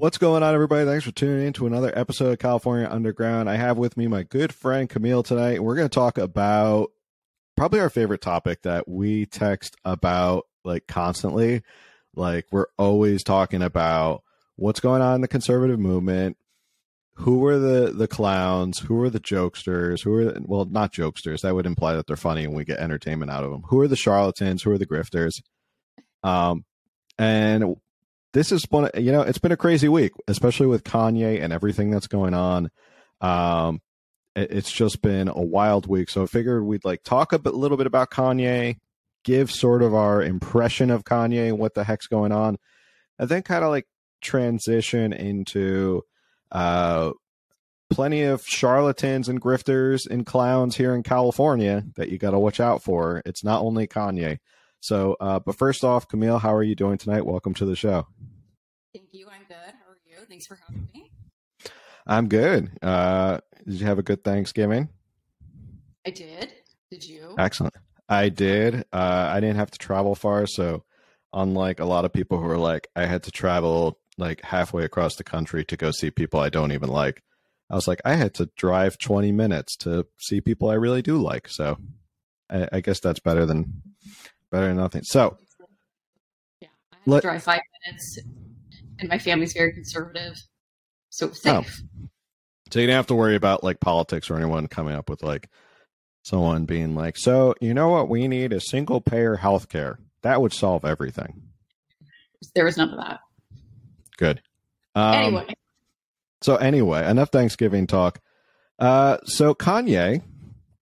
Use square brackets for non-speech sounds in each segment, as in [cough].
What's going on, everybody? Thanks for tuning in to another episode of California Underground. I have with me my good friend Camille tonight, we're going to talk about probably our favorite topic that we text about like constantly. Like, we're always talking about what's going on in the conservative movement. Who are the the clowns? Who are the jokesters? Who are well, not jokesters. That would imply that they're funny and we get entertainment out of them. Who are the charlatans? Who are the grifters? Um, and this is one you know it's been a crazy week especially with kanye and everything that's going on. Um it, it's just been a wild week. So i figured we'd like talk a bit, little bit about kanye give sort of our impression of kanye and what the heck's going on and then kind of like transition into uh plenty of charlatans and grifters and clowns here in california that you got to watch out for. It's not only kanye. So, uh, but first off, Camille, how are you doing tonight? Welcome to the show. Thank you. I'm good. How are you? Thanks for having me. I'm good. Uh, did you have a good Thanksgiving? I did. Did you? Excellent. I did. Uh, I didn't have to travel far, so unlike a lot of people who are like, I had to travel like halfway across the country to go see people I don't even like. I was like, I had to drive 20 minutes to see people I really do like. So I, I guess that's better than better than nothing. So, yeah, I have let, to drive five minutes, and my family's very conservative, so safe. Oh. So you don't have to worry about like politics or anyone coming up with like someone being like, "So you know what we need is single payer health care. That would solve everything." There was none of that. Good. Um, anyway. So anyway, enough Thanksgiving talk. Uh, so Kanye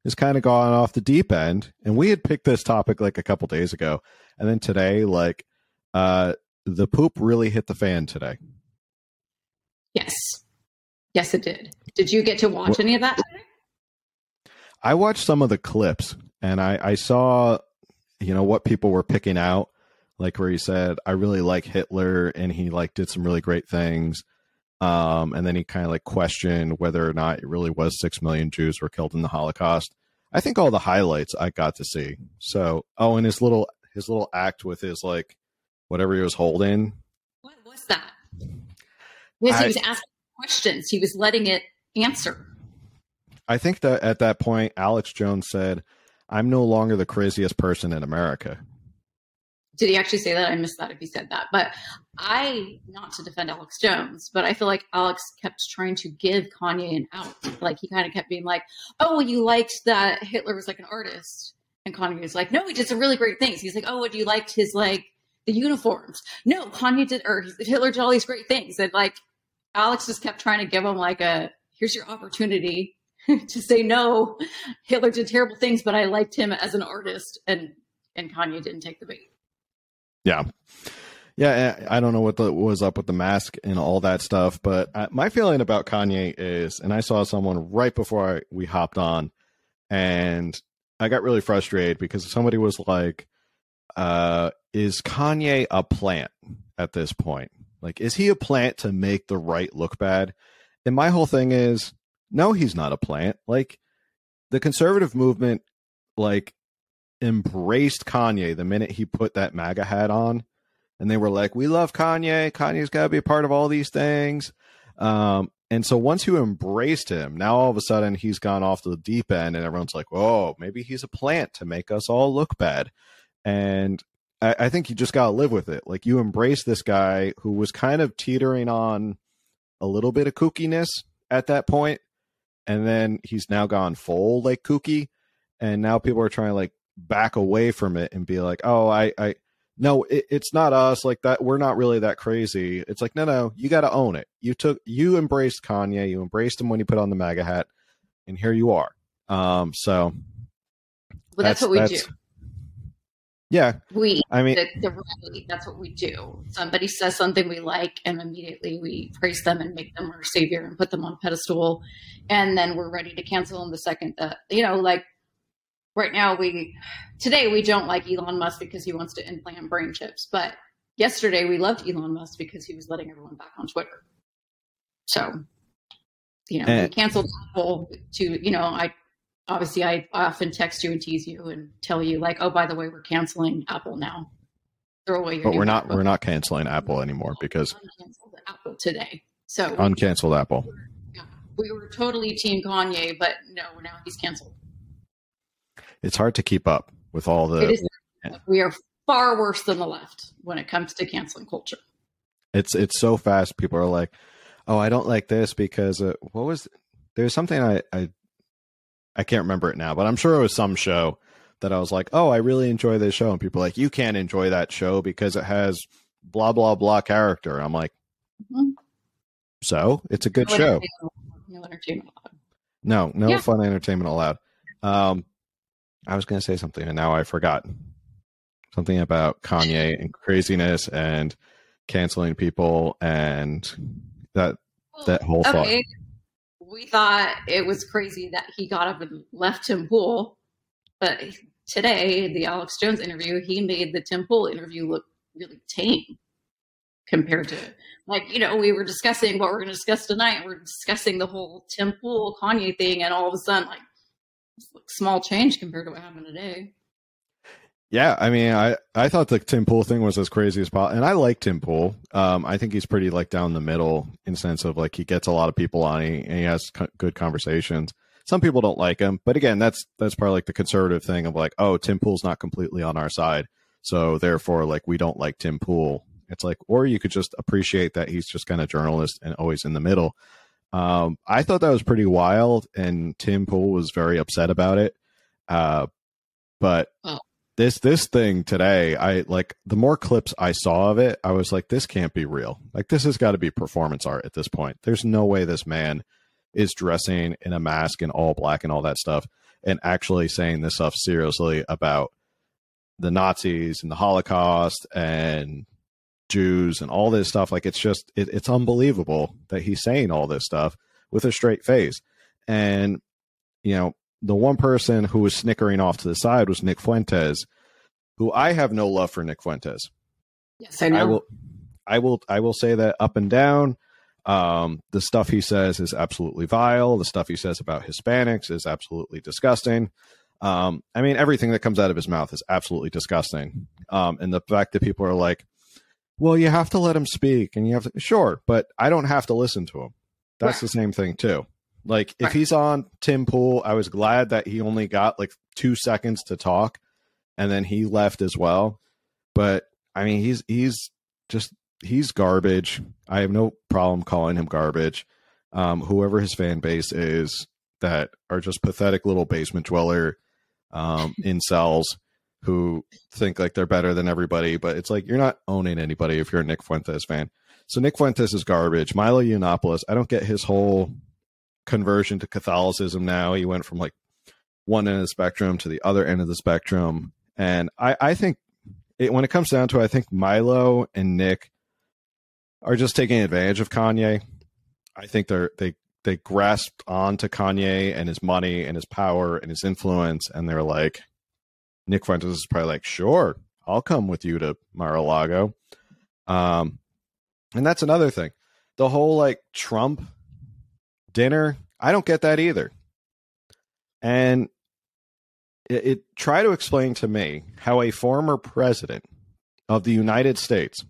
has kind of gone off the deep end. And we had picked this topic like a couple days ago. And then today, like, uh, the poop really hit the fan today. Yes. Yes, it did. Did you get to watch any of that today? I watched some of the clips and I, I saw, you know, what people were picking out, like where he said, I really like Hitler and he like did some really great things. Um, and then he kind of like questioned whether or not it really was six million Jews were killed in the Holocaust. I think all the highlights I got to see. So, oh, and his little his little act with his like whatever he was holding. What was that? Because he was asking questions. He was letting it answer. I think that at that point, Alex Jones said, "I'm no longer the craziest person in America." Did he actually say that? I missed that if he said that. But I, not to defend Alex Jones, but I feel like Alex kept trying to give Kanye an out. Like he kind of kept being like, oh, well, you liked that Hitler was like an artist. And Kanye was like, no, he did some really great things. He's like, oh, what you liked his like the uniforms. No, Kanye did, or Hitler did all these great things. And like Alex just kept trying to give him like a, here's your opportunity [laughs] to say no. Hitler did terrible things, but I liked him as an artist. And and Kanye didn't take the bait. Yeah. Yeah, I don't know what the, was up with the mask and all that stuff, but uh, my feeling about Kanye is, and I saw someone right before I, we hopped on, and I got really frustrated because somebody was like, uh, "Is Kanye a plant at this point? Like, is he a plant to make the right look bad?" And my whole thing is, no, he's not a plant. Like, the conservative movement, like embraced Kanye the minute he put that MAGA hat on. And they were like, we love Kanye. Kanye's got to be a part of all these things. Um, and so once you embraced him, now all of a sudden he's gone off to the deep end, and everyone's like, "Oh, maybe he's a plant to make us all look bad." And I, I think you just got to live with it. Like you embrace this guy who was kind of teetering on a little bit of kookiness at that point, and then he's now gone full like kooky, and now people are trying to like back away from it and be like, oh, I, I, no, it, it's not us like that. We're not really that crazy. It's like, no, no, you got to own it. You took, you embraced Kanye, you embraced him when he put on the MAGA hat, and here you are. Um, so, well, that's, that's what we that's, do. Yeah, we. I mean, the, the that's what we do. Somebody says something we like, and immediately we praise them and make them our savior and put them on a pedestal, and then we're ready to cancel them the second that you know, like right now we today we don't like Elon Musk because he wants to implant brain chips, but yesterday we loved Elon Musk because he was letting everyone back on Twitter. So, you know, we eh. canceled Apple to, you know, I obviously I often text you and tease you and tell you like, oh, by the way, we're canceling Apple now. Throw away your. But we're not. We're not canceling Apple anymore because. Apple today. So Uncanceled Apple. we were totally Team Kanye, but no, now he's canceled. It's hard to keep up with all the. is. We are far worse than the left when it comes to canceling culture. It's it's so fast. People are like, "Oh, I don't like this because uh, what was there's something I I I can't remember it now, but I'm sure it was some show that I was like, "Oh, I really enjoy this show," and people are like, "You can't enjoy that show because it has blah blah blah character." And I'm like, Mhm. "So it's a good No show." No entertainment allowed. No, no Yeah. fun entertainment allowed. Um, I was going to say something and now I forgot. Something about Kanye and craziness and canceling people and that that whole thought. We thought it was crazy that he got up and left Tim Pool, but today, the Alex Jones interview, he made the Tim Pool interview look really tame compared to, like, you know, we were discussing what we're going to discuss tonight. We're discussing the whole Tim Pool Kanye thing, and all of a sudden, like small change compared to what happened today. Yeah, I mean, I I thought the Tim Pool thing was as crazy as possible, and I like Tim Pool. Um, I think he's pretty like down the middle in sense of like he gets a lot of people on, he, and he has co- good conversations. Some people don't like him, but again, that's that's probably like the conservative thing of like, oh, Tim Pool's not completely on our side, so therefore, like we don't like Tim Pool. It's like, or you could just appreciate that he's just kind of journalist and always in the middle. Um, I thought that was pretty wild, and Tim Pool was very upset about it. Uh, but Oh. This this thing today, I like the more clips I saw of it, I was like, this can't be real. Like this has got to be performance art at this point. There's no way this man is dressing in a mask and all black and all that stuff, and actually saying this stuff seriously about the Nazis and the Holocaust and Jews and all this stuff. Like it's just it, it's unbelievable that he's saying all this stuff with a straight face. And you know, the one person who was snickering off to the side was Nick Fuentes, who I have no love for Nick Fuentes. Yes, I know. I will I will I will say that up and down. Um, the stuff he says is absolutely vile. The stuff he says about Hispanics is absolutely disgusting. Um, I mean, everything that comes out of his mouth is absolutely disgusting. Um, and the fact that people are like, well, you have to let him speak and you have to, sure, but I don't have to listen to him. That's Right. the same thing too. Like if he's on Tim Pool, I was glad that he only got like two seconds to talk and then he left as well. But I mean, he's, he's just, he's garbage. I have no problem calling him garbage. Um, whoever his fan base is that are just pathetic little basement dweller um, [laughs] incels who think like they're better than everybody, but it's like you're not owning anybody if you're a Nick Fuentes fan. So Nick Fuentes is garbage. Milo Yiannopoulos, I don't get his whole conversion to Catholicism now. He went from like one end of the spectrum to the other end of the spectrum. And I, I think it, when it comes down to it, I think Milo and Nick are just taking advantage of Kanye. I think they're they they grasped onto Kanye and his money and his power and his influence, and they're like, Nick Fuentes is probably like, sure, I'll come with you to Mar-a-Lago. Um, and that's another thing. The whole like Trump dinner, I don't get that either. And it, it try to explain to me how a former president of the United States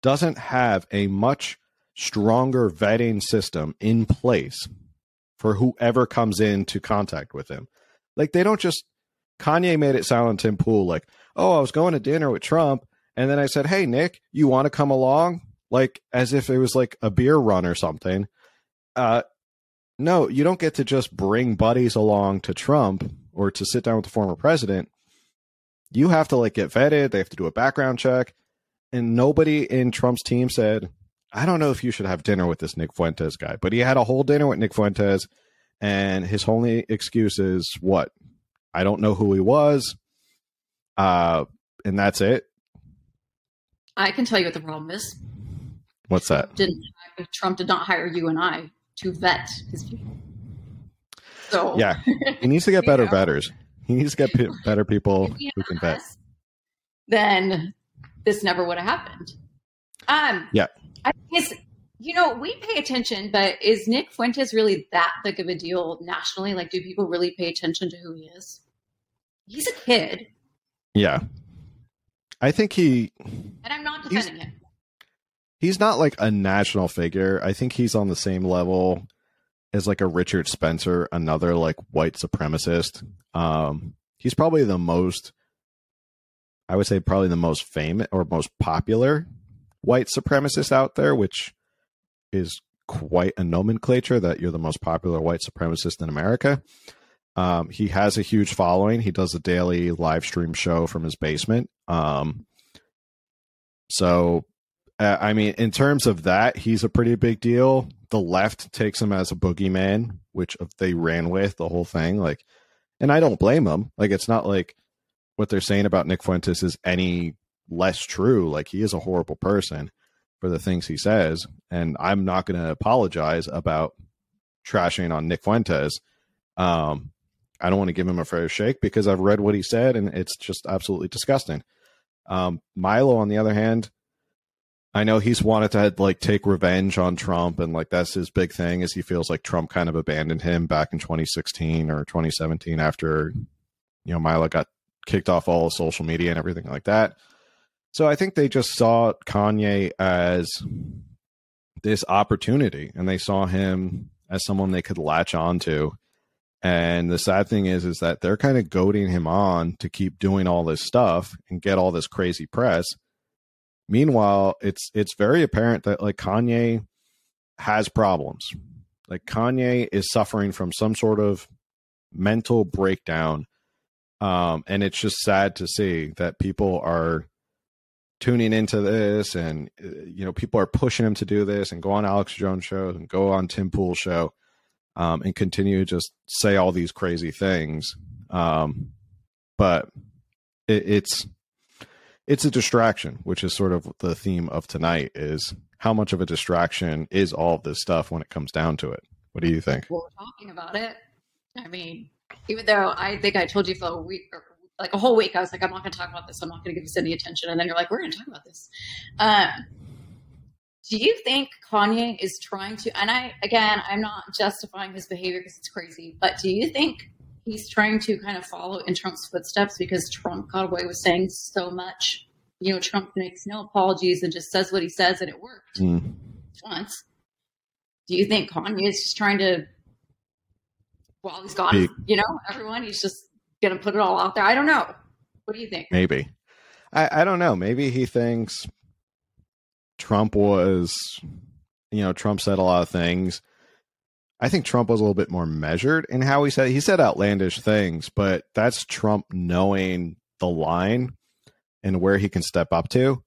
doesn't have a much stronger vetting system in place for whoever comes into contact with him. Like they don't just Kanye made it sound on Tim Pool like, "Oh, I was going to dinner with Trump, and then I said, "Hey, Nick, you want to come along?" Like as if it was like a beer run or something. Uh, no, you don't get to just bring buddies along to Trump or to sit down with the former president. You have to like get vetted. They have to do a background check, and nobody in Trump's team said, "I don't know if you should have dinner with this Nick Fuentes guy." But he had a whole dinner with Nick Fuentes, and his only excuse is what I don't know who he was. Uh, and that's it. I can tell you what the problem is. What's that? Didn't Trump did not hire you and I to vet his people. So Yeah, [laughs] he needs to get better vetters. He needs to get pe- [laughs] better people who can vet. then this never would have happened. Um, Yeah. I guess you know we pay attention, but is Nick Fuentes really that big of a deal nationally? Like, do people really pay attention to who he is? He's a kid, Yeah, I think he. and I'm not defending him. He's not like a national figure. I think he's on the same level as like a Richard Spencer, another like white supremacist. Um, he's probably the most, I would say, probably the most famous or most popular white supremacist out there, which is quite a nomenclature that you're the most popular white supremacist in America. Um, he has a huge following. He does a daily live stream show from his basement. Um, so, uh, I mean, in terms of that, he's a pretty big deal. The left takes him as a boogeyman, which they ran with the whole thing. Like, and I don't blame them. Like, it's not like what they're saying about Nick Fuentes is any less true. Like, he is a horrible person for the things he says, and I'm not going to apologize about trashing on Nick Fuentes. Um, I don't want to give him a fair shake because I've read what he said, and it's just absolutely disgusting. Um, Milo, on the other hand, I know he's wanted to like take revenge on Trump, and like that's his big thing. Is he feels like Trump kind of abandoned him back in 2016 or 2017 after you know Milo got kicked off all of social media and everything like that. So I think they just saw Kanye as this opportunity, and they saw him as someone they could latch onto. And the sad thing is, is that they're kind of goading him on to keep doing all this stuff and get all this crazy press. Meanwhile, it's it's very apparent that like Kanye has problems. Like Kanye is suffering from some sort of mental breakdown. Um, and it's just sad to see that people are tuning into this and uh, you know people are pushing him to do this and go on alex jones show and go on tim pool show um, and continue to just say all these crazy things. Um, but it, it's it's a distraction, which is sort of the theme of tonight. Is how much of a distraction is all of this stuff when it comes down to it? What do you think? Well, we're talking about it. I mean, even though I think I told you for a week, or like a whole week, I was like, I'm not going to talk about this. I'm not going to give this any attention. And then you're like, we're going to talk about this. Um, do you think Kanye is trying to, and I, again, I'm not justifying his behavior because it's crazy, but do you think he's trying to kind of follow in Trump's footsteps because Trump got away with saying so much? You know, Trump makes no apologies and just says what he says and it worked mm. once. Do you think Kanye is just trying to, while he's gone, he, you know, everyone, he's just going to put it all out there? I don't know. What do you think? Maybe. I, I don't know. Maybe he thinks Trump was, you know, Trump said a lot of things. I think Trump was a little bit more measured in how he said he said outlandish things, but that's Trump knowing the line and where he can step up to.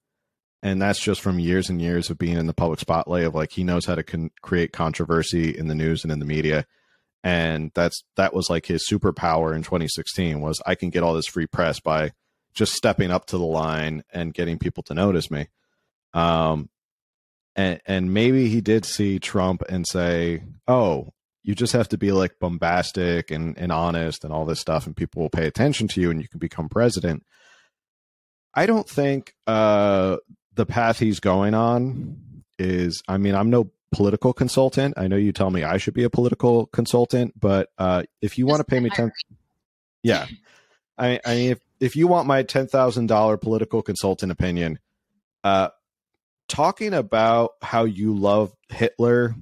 And that's just from years and years of being in the public spotlight of like he knows how to con- create controversy in the news and in the media. And that's that was like his superpower in 2016 was I can get all this free press by just stepping up to the line and getting people to notice me. Um, and and maybe he did see Trump and say, "Oh, you just have to be like bombastic and, and honest and all this stuff, and people will pay attention to you, and you can become president." I don't think uh, the path he's going on is. I mean, I'm no political consultant. I know you tell me I should be a political consultant, but uh, if you want to pay me ten, yeah, I, I mean, if if you want my ten thousand dollar political consultant opinion, uh, talking about how you love Hitler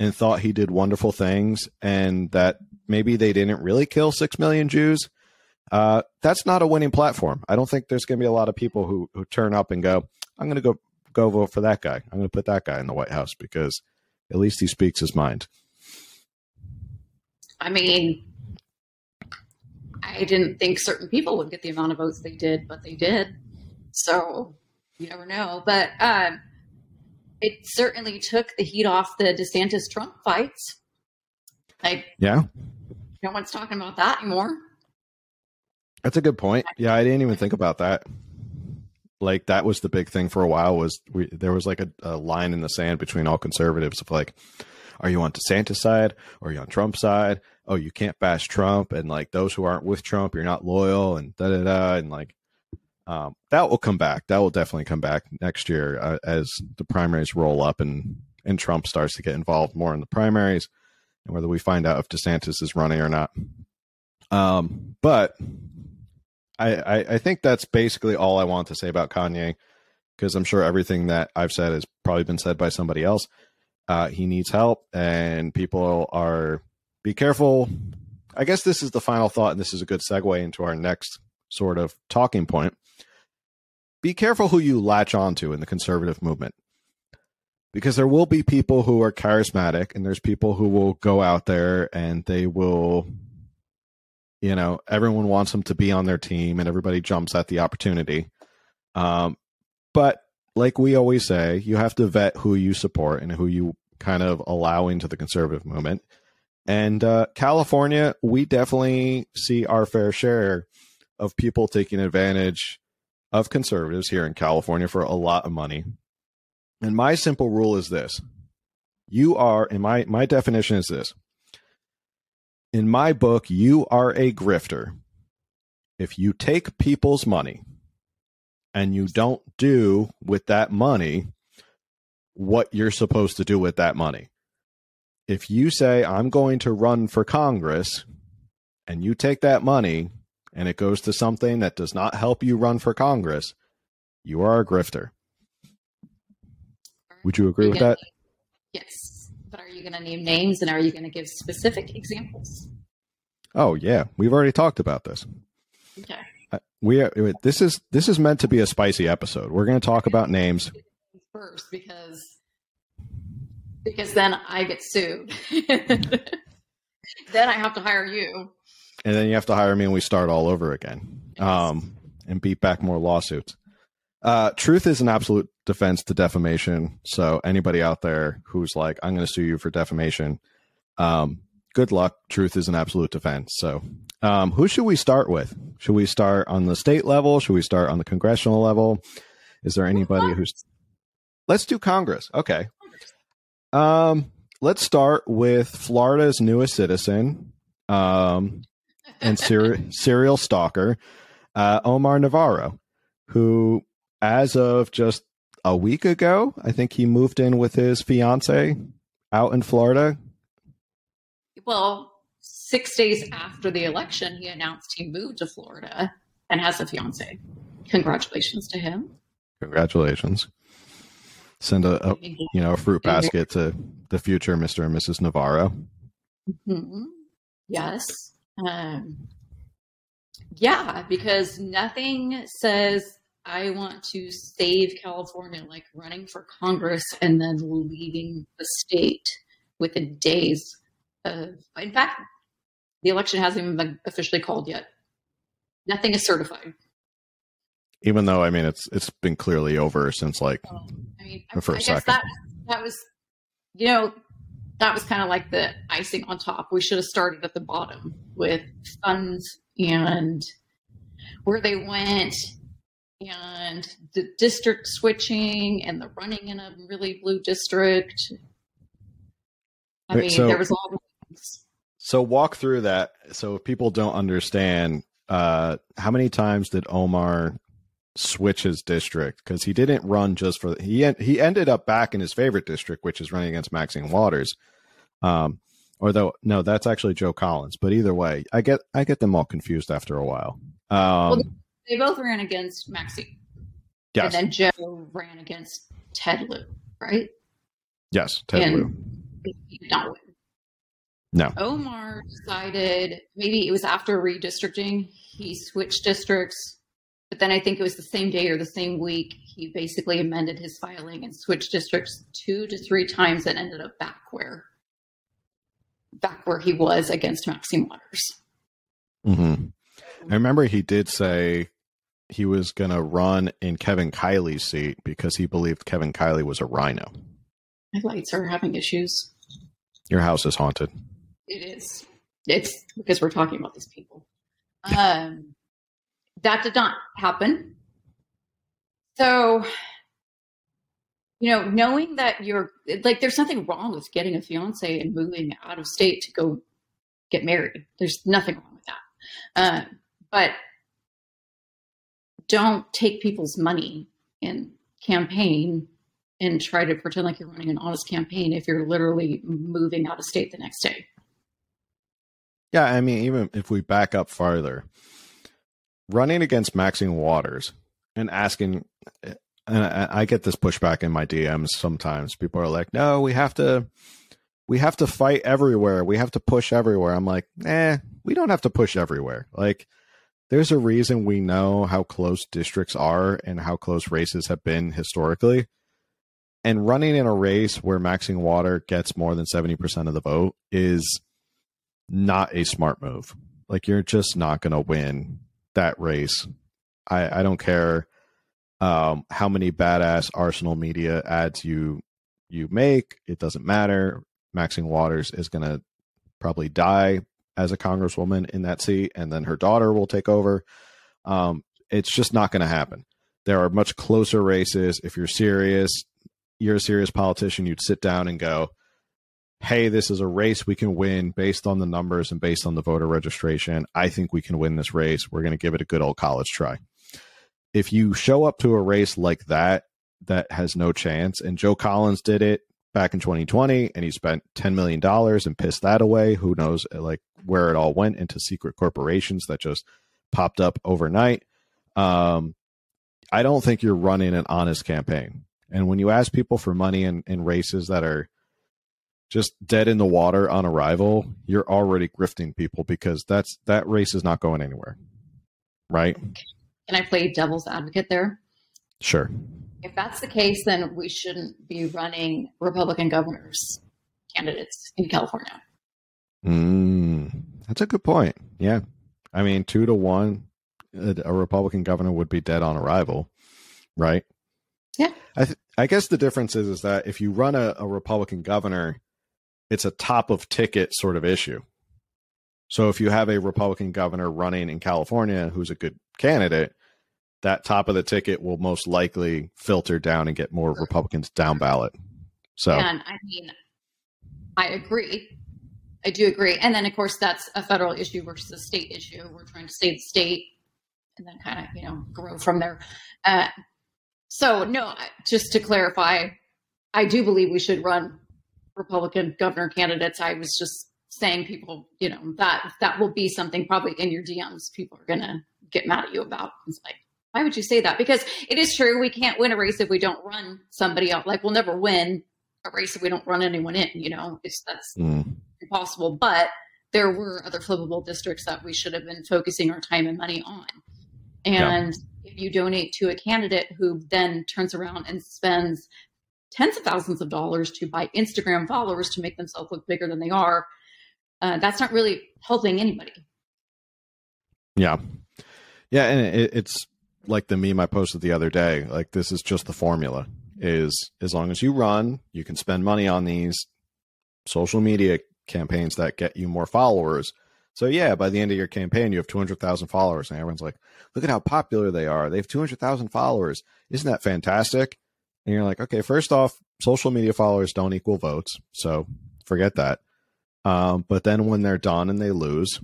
and thought he did wonderful things and that maybe they didn't really kill 6 million Jews, uh, that's not a winning platform. I don't think there's going to be a lot of people who, who turn up and go, I'm going to go go vote for that guy. I'm going to put that guy in the White House because at least he speaks his mind. I mean, I didn't think certain people would get the amount of votes they did, but they did. So you never know. But um, it certainly took the heat off the DeSantis Trump fights. Like, yeah, no one's talking about that anymore. That's a good point. Yeah, I didn't even think about that. Like that was the big thing for a while. Was we there was like a, a line in the sand between all conservatives of like, are you on DeSantis side or are you on Trump side? Oh, you can't bash Trump, and like those who aren't with Trump, you're not loyal, and da da da, and like um, that will come back. That will definitely come back next year uh, as the primaries roll up and and Trump starts to get involved more in the primaries, and whether we find out if DeSantis is running or not. Um, but I, I, I think that's basically all I want to say about Kanye. because I'm sure everything that I've said has probably been said by somebody else. Uh, he needs help, and people are be careful. I guess this is the final thought, and this is a good segue into our next sort of talking point. Be careful who you latch onto in the conservative movement because there will be people who are charismatic and there's people who will go out there and they will you know everyone wants them to be on their team and everybody jumps at the opportunity um, but like we always say you have to vet who you support and who you kind of allow into the conservative movement and uh, california we definitely see our fair share of people taking advantage of conservatives here in california for a lot of money and my simple rule is this you are in my my definition is this in my book, you are a grifter. If you take people's money and you don't do with that money what you're supposed to do with that money. If you say, I'm going to run for Congress, and you take that money and it goes to something that does not help you run for Congress, you are a grifter. Would you agree with that? Yes but are you going to name names and are you going to give specific examples? Oh yeah, we've already talked about this. Okay. Uh, we are, this is this is meant to be a spicy episode. We're going to talk about names first because because then I get sued. [laughs] then I have to hire you. And then you have to hire me and we start all over again. Um, and beat back more lawsuits. Uh, truth is an absolute defense to defamation. So anybody out there who's like, I'm going to sue you for defamation, um, good luck. Truth is an absolute defense. So, um, who should we start with? Should we start on the state level? Should we start on the congressional level? Is there anybody who's? Let's do Congress. Okay. Um, let's start with Florida's newest citizen, um, and ser- serial stalker, uh, Omar Navarro, who as of just a week ago, I think he moved in with his fiance out in Florida. Well, six days after the election, he announced he moved to Florida and has a fiance. Congratulations to him. Congratulations. Send a, a you know a fruit basket to the future Mr. and Mrs. Navarro. Mm-hmm. Yes. Um, yeah, because nothing says I want to save California, like running for Congress and then leaving the state within days of. In fact, the election hasn't even been officially called yet. Nothing is certified. Even though, I mean, it's it's been clearly over since like I mean, the first I guess second. that that was, you know, that was kind of like the icing on top. We should have started at the bottom with funds and where they went and the district switching and the running in a really blue district. I Wait, mean, so, there was all. So walk through that. So if people don't understand, uh, how many times did Omar switch his district? Because he didn't run just for he he ended up back in his favorite district, which is running against Maxine Waters. Um, or though no, that's actually Joe Collins. But either way, I get I get them all confused after a while. Um, well, they both ran against Maxine. Yes. And then Joe ran against Ted Lieu, right? Yes, Ted and Lieu. He did not win. No. Omar decided maybe it was after redistricting, he switched districts, but then I think it was the same day or the same week he basically amended his filing and switched districts two to three times and ended up back where back where he was against Maxine Waters. Mm-hmm. I remember he did say he was going to run in Kevin Kiley's seat because he believed Kevin Kiley was a RINO. My lights are having issues. Your house is haunted. It is. It's because we're talking about these people. Um, that did not happen. So, you know, knowing that you're like, there's nothing wrong with getting a fiance and moving out of state to go get married. There's nothing wrong with that. Uh, but don't take people's money and campaign and try to pretend like you're running an honest campaign if you're literally moving out of state the next day. Yeah, I mean, even if we back up farther, running against Maxine Waters and asking, and I, I get this pushback in my DMs sometimes. People are like, "No, we have to, we have to fight everywhere. We have to push everywhere." I'm like, "Eh, we don't have to push everywhere. Like, there's a reason we know how close districts are and how close races have been historically." And running in a race where Maxine Water gets more than 70% of the vote is not a smart move. Like, you're just not going to win that race. I, I don't care um, how many badass Arsenal media ads you you make. It doesn't matter. Maxine Waters is going to probably die as a congresswoman in that seat, and then her daughter will take over. Um, it's just not going to happen. There are much closer races. If you're serious, you're a serious politician, you'd sit down and go, hey, this is a race we can win based on the numbers and based on the voter registration. I think we can win this race. We're going to give it a good old college try. If you show up to a race like that, that has no chance, and Joe Collins did it back in 2020 and he spent $10 million and pissed that away. Who knows like where it all went into secret corporations that just popped up overnight. Um, I don't think you're running an honest campaign. And when you ask people for money in, in races that are just dead in the water on arrival, you're already grifting people because that's that race is not going anywhere. Right? Can I play devil's advocate there? Sure. If that's the case, then we shouldn't be running Republican governors candidates in California. Mm, that's a good point. Yeah. I mean, two to one, a Republican governor would be dead on arrival, right? Yeah. I, th- I guess the difference is, is that if you run a, a Republican governor, it's a top of ticket sort of issue. So if you have a Republican governor running in California who's a good candidate, that top of the ticket will most likely filter down and get more Republicans down ballot. So, and I mean, I agree. I do agree. And then, of course, that's a federal issue versus a state issue. We're trying to save the state and then kind of, you know, grow from there. Uh, so, no, just to clarify, I do believe we should run Republican governor candidates. I was just saying people, you know, that that will be something probably in your DMs people are gonna get mad at you about. It's like, why would you say that? Because it is true we can't win a race if we don't run somebody out. Like we'll never win a race if we don't run anyone in, you know. It's that's mm. impossible. But there were other flippable districts that we should have been focusing our time and money on. And yeah. if you donate to a candidate who then turns around and spends tens of thousands of dollars to buy Instagram followers to make themselves look bigger than they are, uh, that's not really helping anybody. Yeah. Yeah. And it, it's like the meme I posted the other day. Like, this is just the formula is as long as you run, you can spend money on these social media campaigns that get you more followers. So yeah, by the end of your campaign, you have 200,000 followers and everyone's like, look at how popular they are. They have 200,000 followers. Isn't that fantastic? And you're like, okay, first off, social media followers don't equal votes. So forget that. Um, but then when they're done and they lose,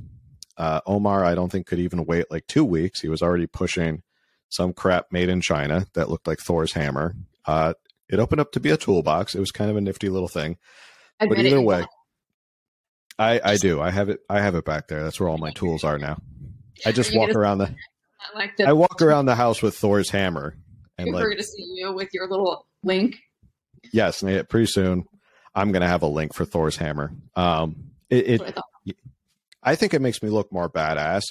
uh, Omar, I don't think could even wait like two weeks. He was already pushing some crap made in China that looked like Thor's hammer. Uh, it opened up to be a toolbox. It was kind of a nifty little thing. I but either way, I, I do. I have it. I have it back there. That's where all my tools are now. I [laughs] just walk around the. [laughs] Like I walk around the house with Thor's hammer and like, to see you with your little link. Yes, pretty soon I'm going to have a link for Thor's hammer. Um, it, it I, I think it makes me look more badass.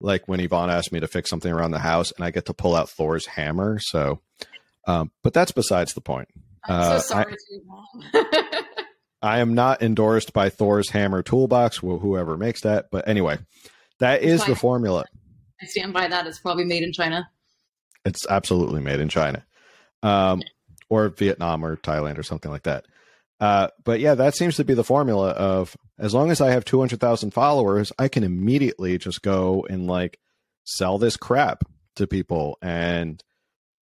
Like when Yvonne asked me to fix something around the house, and I get to pull out Thor's hammer. So, um, but that's besides the point. I'm uh, so sorry, I, [laughs] I am not endorsed by Thor's hammer toolbox, whoever makes that. But anyway, that is the formula. I stand by that. It's probably made in China. It's absolutely made in China, um, or Vietnam or Thailand or something like that. Uh, but yeah, that seems to be the formula of as long as I have 200,000 followers, I can immediately just go and like sell this crap to people. And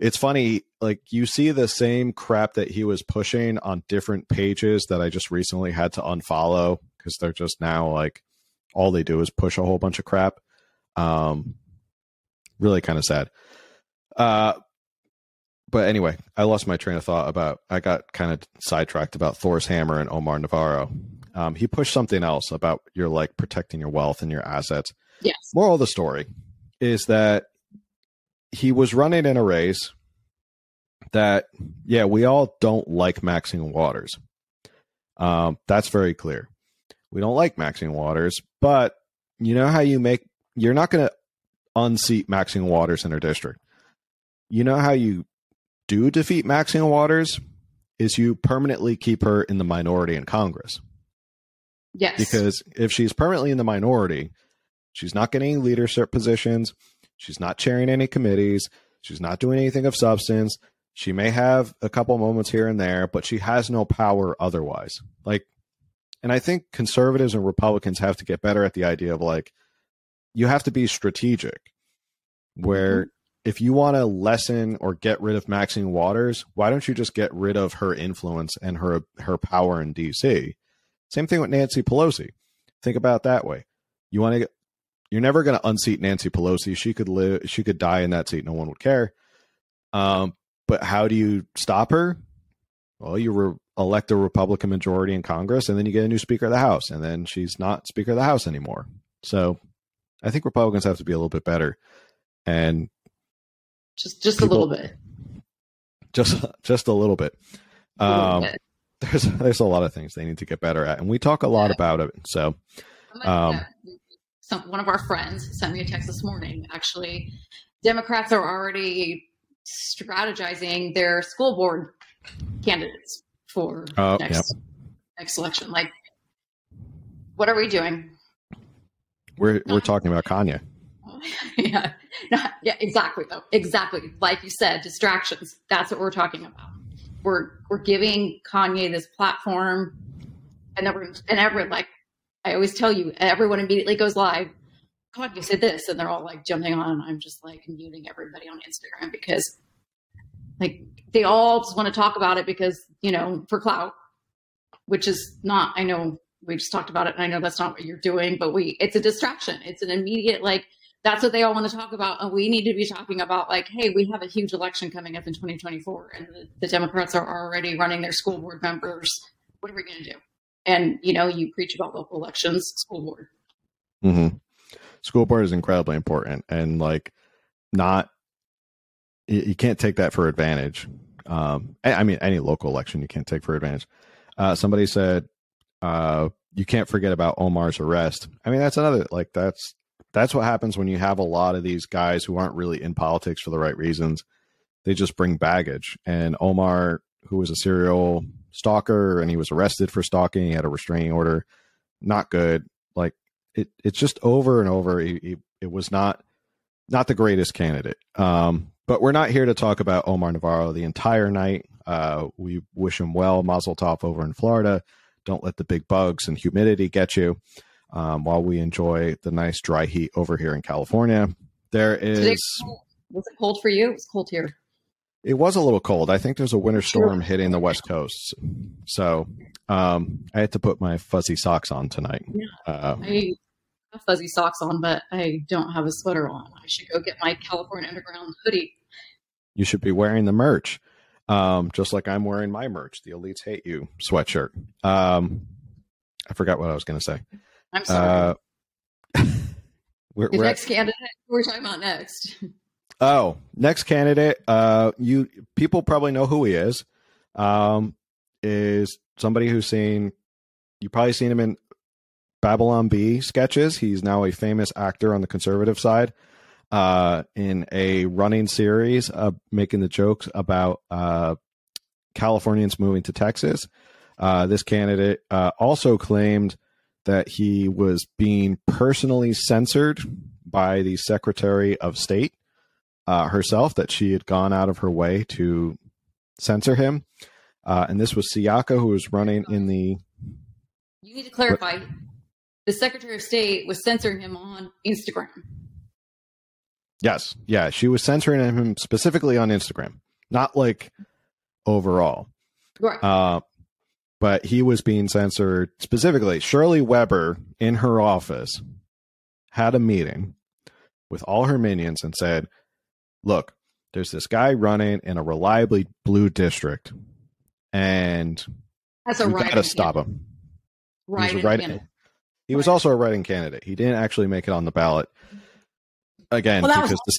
it's funny, like you see the same crap that he was pushing on different pages that I just recently had to unfollow because they're just now like all they do is push a whole bunch of crap. Um, really kind of sad. Uh, but anyway, I lost my train of thought about. I got kind of sidetracked about Thor's hammer and Omar Navarro. Um, he pushed something else about your like protecting your wealth and your assets. Yes. Moral of the story is that he was running in a race that yeah, we all don't like Maxine Waters. Um, that's very clear. We don't like Maxine Waters, but you know how you make you're not going to unseat Maxine Waters in her district. You know how you do defeat Maxine Waters is you permanently keep her in the minority in Congress. Yes. Because if she's permanently in the minority, she's not getting leadership positions, she's not chairing any committees, she's not doing anything of substance. She may have a couple moments here and there, but she has no power otherwise. Like and I think conservatives and Republicans have to get better at the idea of like you have to be strategic where mm-hmm. If you want to lessen or get rid of Maxine Waters, why don't you just get rid of her influence and her her power in DC? Same thing with Nancy Pelosi. Think about that way. You want to you're never going to unseat Nancy Pelosi. She could live she could die in that seat no one would care. Um but how do you stop her? Well, you re- elect a Republican majority in Congress and then you get a new Speaker of the House and then she's not Speaker of the House anymore. So I think Republicans have to be a little bit better and just just people, a little bit. Just just a little bit. A little um, bit. there's there's a lot of things they need to get better at, and we talk a lot yeah. about it. So, um, some, one of our friends sent me a text this morning. Actually, Democrats are already strategizing their school board candidates for uh, next next election. Like, what are we doing? We're we're talking about Kanye. [laughs] yeah, yeah, exactly. Though, exactly. Like you said, distractions. That's what we're talking about. We're we're giving Kanye this platform, and we're and everyone like I always tell you, everyone immediately goes live. Kanye said this, and they're all like jumping on, I'm just like muting everybody on Instagram because like they all just want to talk about it because you know for clout, which is not. I know we just talked about it, and I know that's not what you're doing, but we it's a distraction. It's an immediate like that's what they all want to talk about. And we need to be talking about like, hey, we have a huge election coming up in 2024, and the, the Democrats are already running their school board members. What are we going to do? And you know, you preach about local elections, school board. Mm-hmm. School board is incredibly important, and like, not you, you can't take that for advantage. Um, I mean, any local election you can't take for advantage. Uh, somebody said uh, you can't forget about Omar's arrest. I mean, that's another like that's that's what happens when you have a lot of these guys who aren't really in politics for the right reasons. They just bring baggage. And Omar, who was a serial stalker and he was arrested for stalking, he had a restraining order. Not good. Like it, it's just over and over. He, he, it was not not the greatest candidate. Um, but we're not here to talk about Omar Navarro the entire night. Uh, we wish him well, Mazel Tov over in Florida. Don't let the big bugs and humidity get you um, while we enjoy the nice dry heat over here in California. There is. Was it cold for you? It was cold here. It was a little cold. I think there's a winter storm hitting the West Coast. So um, I had to put my fuzzy socks on tonight. Yeah. Uh, I have fuzzy socks on, but I don't have a sweater on. I should go get my California Underground hoodie. You should be wearing the merch, um, just like I'm wearing my merch, the Elites Hate You sweatshirt. Um, I forgot what I was going to say. I'm sorry. Uh, [laughs] we're, the we're next at, candidate. We're talking about next. [laughs] Oh, next candidate. Uh, you people probably know who he is. Um, is somebody who's seen. You probably seen him in Babylon Bee sketches. He's now a famous actor on the conservative side. Uh, in a running series, uh, making the jokes about uh, Californians moving to Texas. Uh, this candidate uh, also claimed that he was being personally censored by the Secretary of State uh, herself, that she had gone out of her way to censor him. Uh, and this was Siaka, who was running in the. You need to clarify. What? The Secretary of State was censoring him on Instagram. Yes. Yeah. She was censoring him specifically on Instagram, not like overall. Right. Uh, but he was being censored specifically. Shirley Weber in her office had a meeting with all her minions and said, Look, there's this guy running in a reliably blue district, and That's a got to stop him. Right. He, was, he was also a write-in candidate. He didn't actually make it on the ballot again well, because the,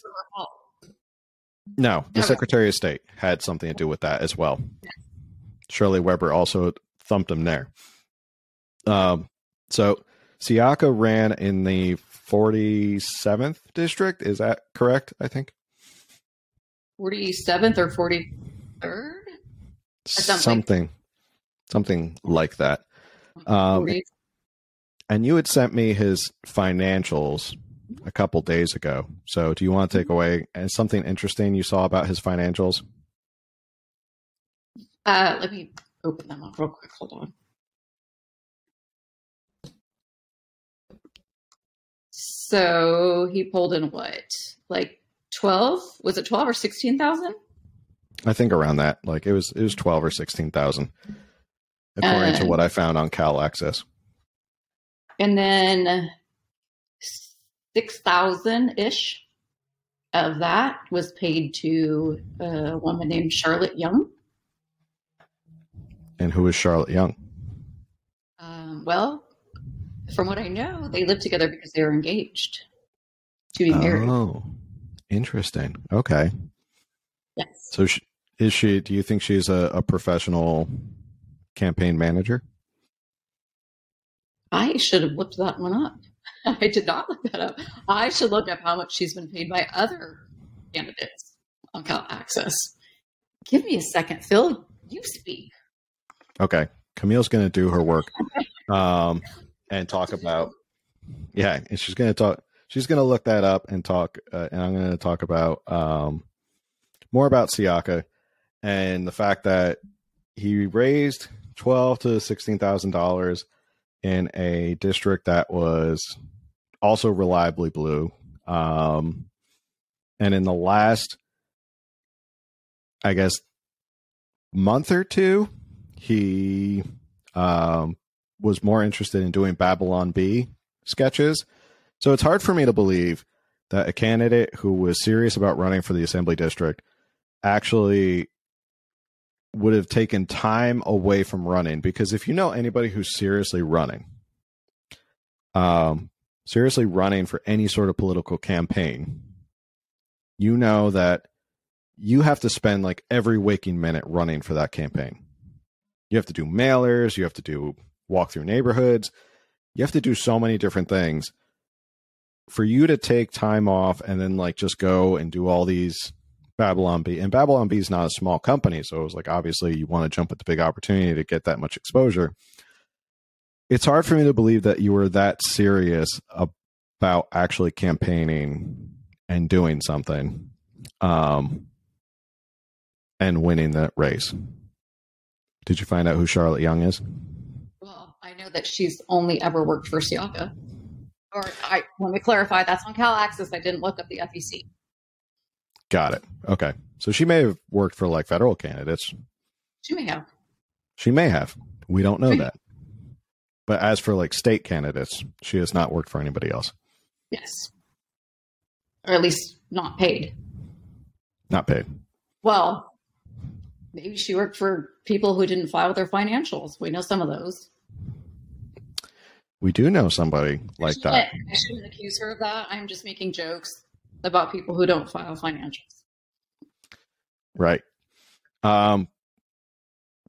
No, the Okay. Secretary of State had something to do with that as well. Shirley Weber also thumped him there. Um, so Siaka ran in the 47th district. Is that correct? I think 47th or 43rd? something. something, something like that. Um, And you had sent me his financials a couple days ago. So do you want to take away and something interesting you saw about his financials? Uh, let me open them up real quick. Hold on. So he pulled in what? Like 12? Was it 12 or 16,000? I think around that. Like it was it was twelve or sixteen thousand, according to Uh, what I found on Cal Access. And then 6,000 ish of that was paid to a woman named Charlotte Young. And who is Charlotte Young? Um, well, from what I know, they lived together because they were engaged to be married. Oh, interesting. Okay, Yes. so sh is she? Do you think she's a, a professional campaign manager? I should have looked that one up. [laughs] I did not look that up. I should look up how much she's been paid by other candidates on Cal Access. Give me a second, Phil. You speak. Okay, Camille's going to do her work, um, and talk about. Yeah, and she's going to talk. She's going to look that up and talk. Uh, and I'm going to talk about um, more about Siaka and the fact that he raised twelve to sixteen thousand dollars in a district that was also reliably blue. Um, and in the last, I guess, month or two, he um, was more interested in doing Babylon Bee sketches. So it's hard for me to believe that a candidate who was serious about running for the assembly district actually would have taken time away from running because if you know anybody who's seriously running um seriously running for any sort of political campaign you know that you have to spend like every waking minute running for that campaign you have to do mailers you have to do walk through neighborhoods you have to do so many different things for you to take time off and then like just go and do all these Babylon Bee. And Babylon Bee is not a small company, so it was like obviously you want to jump at the big opportunity to get that much exposure. It's hard for me to believe that you were that serious about actually campaigning and doing something um and winning that race. Did you find out who Charlotte Young is? Well, I know that she's only ever worked for Siaka. Or I let me clarify, that's on Cal Access. I didn't look up the FEC. Got it. Okay. So she may have worked for like federal candidates. She may have. She may have. We don't know that. But as for like state candidates, she has not worked for anybody else. Yes. Or at least not paid. Not paid. Well, maybe she worked for people who didn't file their financials. We know some of those. We do know somebody like I that. I shouldn't accuse her of that. I'm just making jokes about people who don't file financials. Right. Um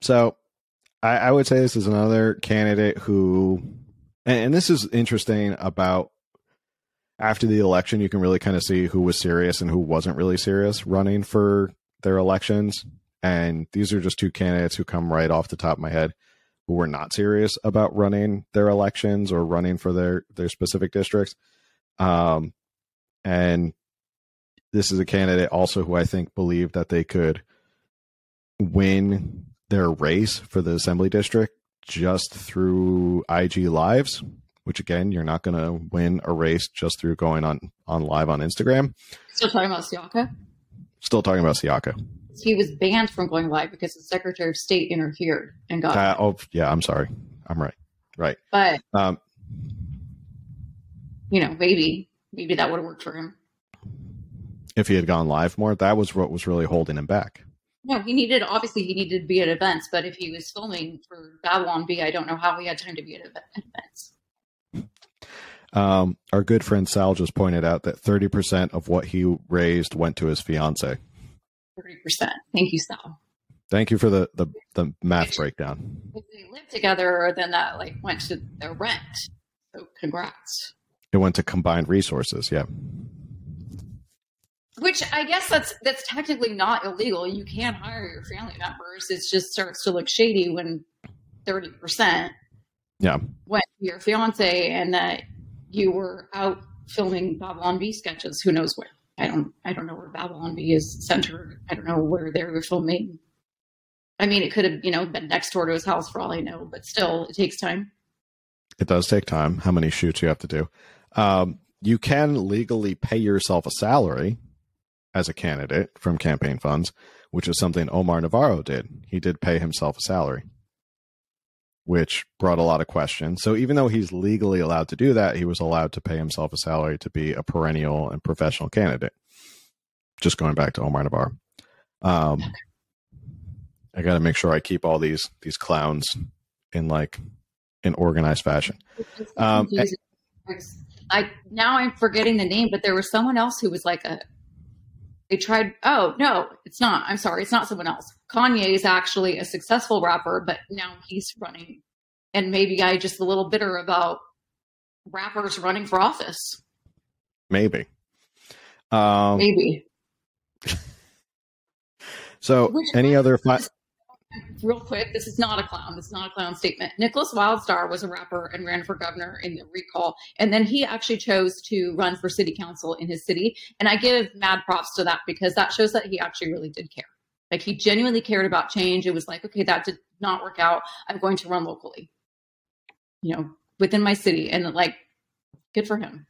so I, I would say this is another candidate who and, and this is interesting about after the election you can really kind of see who was serious and who wasn't really serious running for their elections. And these are just two candidates who come right off the top of my head who were not serious about running their elections or running for their their specific districts. Um and this is a candidate also who I think believed that they could win their race for the assembly district just through IG lives, which again, you're not going to win a race just through going on on live on Instagram. Still talking about Siaka. Still talking about Siaka. He was banned from going live because the Secretary of State interfered and got. Uh, oh, yeah, I'm sorry. I'm right. Right. but Um, you know, maybe maybe that would have worked for him. if he had gone live more, that was what was really holding him back. No, he needed obviously he needed to be at events, but if he was filming for Babylon Bee, I don't know how he had time to be at ev- at events. Um, our good friend Sal just pointed out that 30% of what he raised went to his fiance. 30%. Thank you, Sal. Thank you for the the, the math breakdown. If they live together, then that like went to their rent. So congrats. It went to combined resources. Yeah. Which I guess that's that's technically not illegal. You can hire your family members. It just starts to look shady when thirty percent yeah went to your fiance and that you were out filming Babylon Bee sketches. Who knows where? I don't I don't know where Babylon Bee is centered. I don't know where they were filming. I mean, it could have you know been next door to his house for all I know, but still, it takes time. It does take time. How many shoots you have to do? Um, you can legally pay yourself a salary as a candidate from campaign funds, which is something Omar Navarro did. He did pay himself a salary, which brought a lot of questions. So even though he's legally allowed to do that, he was allowed to pay himself a salary to be a perennial and professional candidate. Just going back to Omar Navarro. Um, I got to make sure I keep all these these clowns in like in organized fashion. Um, I now I'm forgetting the name, but there was someone else who was like a they tried oh no it's not i'm sorry it's not someone else kanye is actually a successful rapper but now he's running and maybe i just a little bitter about rappers running for office maybe um maybe so Which any other fi- real quick, this is not a clown. This is not a clown statement. Nickolas Wildstar was a rapper and ran for governor in the recall. And then he actually chose to run for city council in his city. And I give mad props to that because that shows that he actually really did care. Like he genuinely cared about change. It was like, okay, that did not work out. I'm going to run locally, you know, within my city. And like, good for him.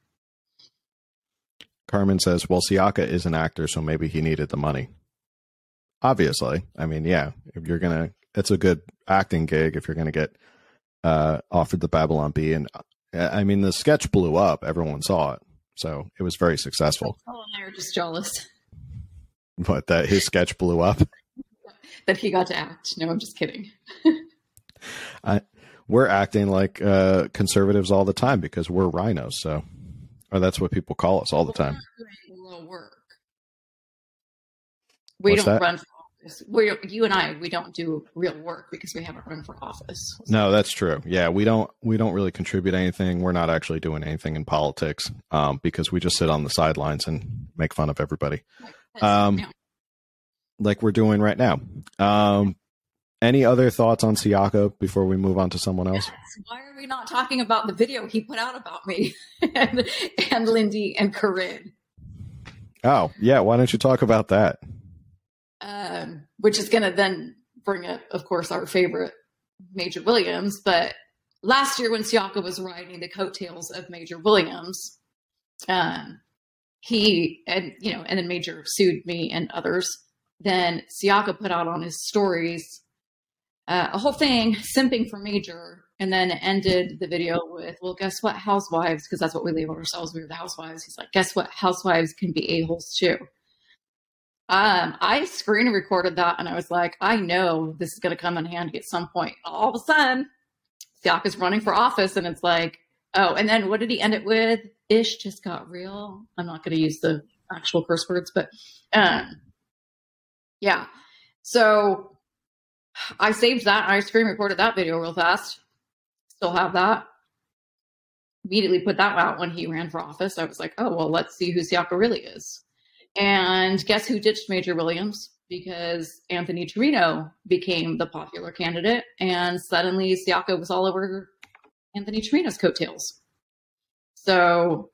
Carmen says, well, Siaka is an actor, so maybe he needed the money. Obviously, I mean, yeah, if you're gonna, it's a good acting gig if you're gonna get uh, offered the Babylon Bee, and uh, I mean, the sketch blew up. Everyone saw it, so it was very successful. Oh, and I are just jealous. But that his sketch blew up. [laughs] that he got to act. No, I'm just kidding. [laughs] I, we're acting like uh, conservatives all the time because we're RINOs. So, or that's what people call us all the time. Work. We What's don't that? run for office. We, you and I, we don't do real work because we haven't run for office. No, that's true. Yeah, we don't we don't really contribute anything. We're not actually doing anything in politics um, because we just sit on the sidelines and make fun of everybody, um, like we're doing right now. Um, any other thoughts on Siaka before we move on to someone else? Yes. Why are we not talking about the video he put out about me [laughs] and, and Lindy and Corinne? Oh, yeah. Why don't you talk about that? Um, which is going to then bring up, of course, our favorite Major Williams. But last year, when Siaka was riding the coattails of Major Williams, um, he and you know, and then Major sued me and others. Then Siaka put out on his stories uh, a whole thing simping for Major, and then ended the video with, "Well, guess what, housewives?" Because that's what we label ourselves. We were the housewives. He's like, "Guess what, housewives can be a holes too." Um, I screen recorded that, and I was like, "I know this is going to come in handy at some point." All of a sudden, Siaka's running for office, and it's like, oh, and then what did he end it with? Ish just got real. I'm not going to use the actual curse words, but um, yeah. So I saved that. I screen recorded that video real fast. Still have that. Immediately put that out when he ran for office. I was like, oh, well, let's see who Siaka really is. And guess who ditched Major Williams? Because Anthony Trimino became the popular candidate, and suddenly Siaka was all over Anthony Trimino's coattails. So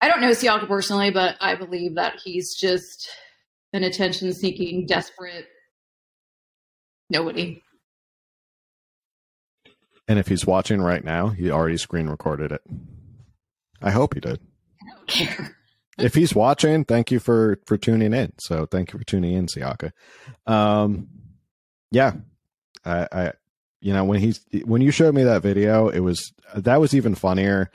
I don't know Siaka personally, but I believe that he's just an attention seeking, desperate nobody. And if he's watching right now, he already screen recorded it. I hope he did. I don't care. [laughs] if he's watching, thank you for for tuning in. So thank you for tuning in, Siaka. Um, yeah, I, I, you know, when he's when you showed me that video, it was that was even funnier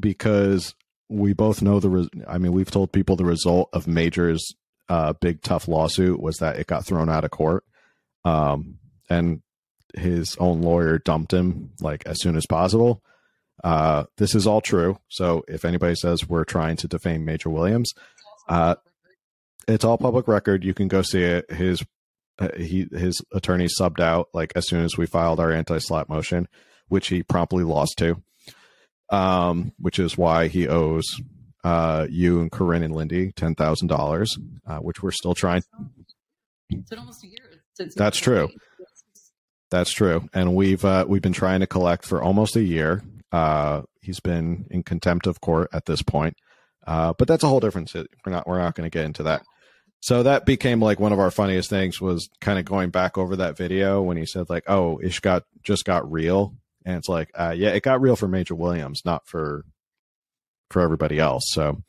because we both know the. Re- I mean, we've told people the result of Major's uh, big tough lawsuit was that it got thrown out of court, um, and his own lawyer dumped him like as soon as possible. Uh, this is all true. So if anybody says we're trying to defame Major Williams, uh, it's all public record. You can go see it. His he his attorney subbed out like as soon as we filed our anti-SLAPP motion, which he promptly lost to. Um, which is why he owes uh, you and Corinne and Lindy ten thousand uh, dollars, which we're still trying. It's been almost a year since. That's true. That's true, and we've uh, we've been trying to collect for almost a year. Uh, he's been in contempt of court at this point, uh, but that's a whole different. We're not we're not going to get into that. So that became like one of our funniest things was kind of going back over that video when he said like, "Oh, Ish got just got real," and it's like, uh, yeah, it got real for Major Williams, not for for everybody else. So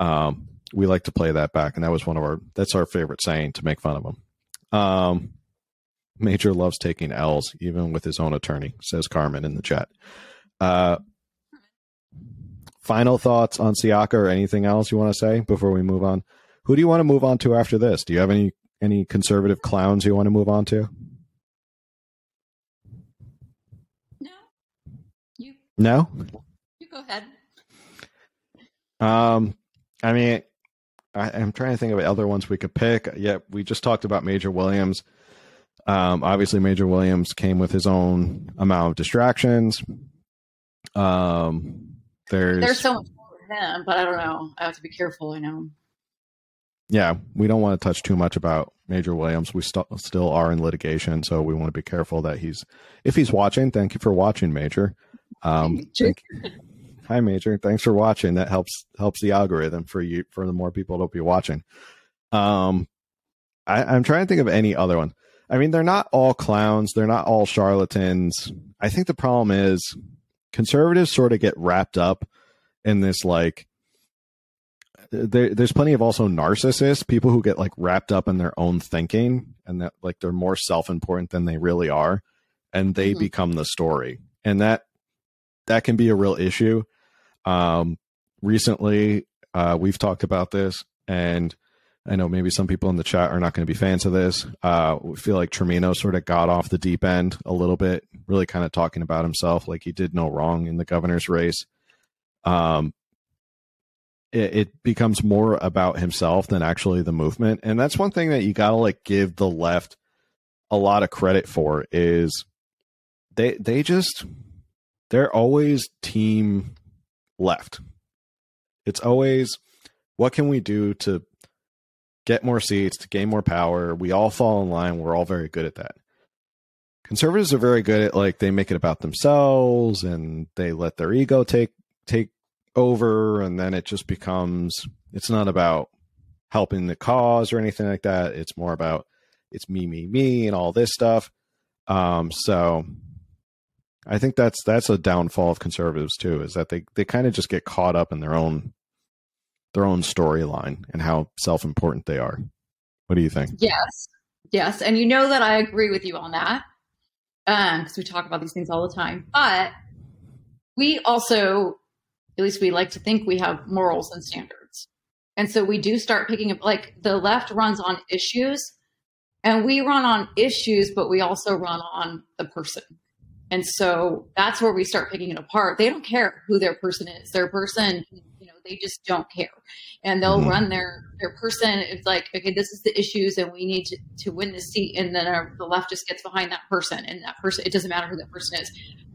um, we like to play that back, and that was one of our that's our favorite saying to make fun of him. Um, Major loves taking L's, even with his own attorney, says Carmen in the chat. Uh, final thoughts on Siaka or anything else you want to say before we move on? Who do you want to move on to after this? Do you have any any conservative clowns you want to move on to? No. You. No. You go ahead. Um, I mean, I, am trying to think of other ones we could pick. Yeah, we just talked about Major Williams. Um, obviously, Major Williams came with his own amount of distractions. Um, there's there's so much more with him, but I don't know. I have to be careful. I know. Yeah, we don't want to touch too much about Major Williams. We st- still are in litigation, so we want to be careful that he's if he's watching. Thank you for watching, Major. Um, thank you. Hi, Major. Thanks for watching. That helps helps the algorithm for you for the more people to be watching. Um, I, I'm trying to think of any other one. I mean, they're not all clowns. They're not all charlatans. I think the problem is conservatives sort of get wrapped up in this like there, there's plenty of also narcissists, people who get like wrapped up in their own thinking and that like they're more self-important than they really are and they mm-hmm. become the story. And that that can be a real issue. Um recently uh we've talked about this and I know maybe some people in the chat are not going to be fans of this. Uh, we feel like Trimino sort of got off the deep end a little bit, really kind of talking about himself, like he did no wrong in the governor's race. Um, it, it becomes more about himself than actually the movement, and that's one thing that you got to like give the left a lot of credit for is they they just they're always team left. It's always what can we do to get more seats, to gain more power. We all fall in line. We're all very good at that. Conservatives are very good at like they make it about themselves and they let their ego take take over and then it just becomes it's not about helping the cause or anything like that. It's more about it's me, me, me and all this stuff. Um, so I think that's that's a downfall of conservatives too, is that they, they kind of just get caught up in their own their own storyline and how self important they are. What do you think? Yes. Yes. And you know that I agree with you on that. Um, because we talk about these things all the time. But we also, at least we like to think we have morals and standards. And so we do start picking up like the left runs on issues and we run on issues, but we also run on the person. And so that's where we start picking it apart. They don't care who their person is. Their person you know, they just don't care and they'll mm-hmm. run their their person it's like okay this is the issues and we need to, to win the seat and then our, the left just gets behind that person and that person it doesn't matter who that person is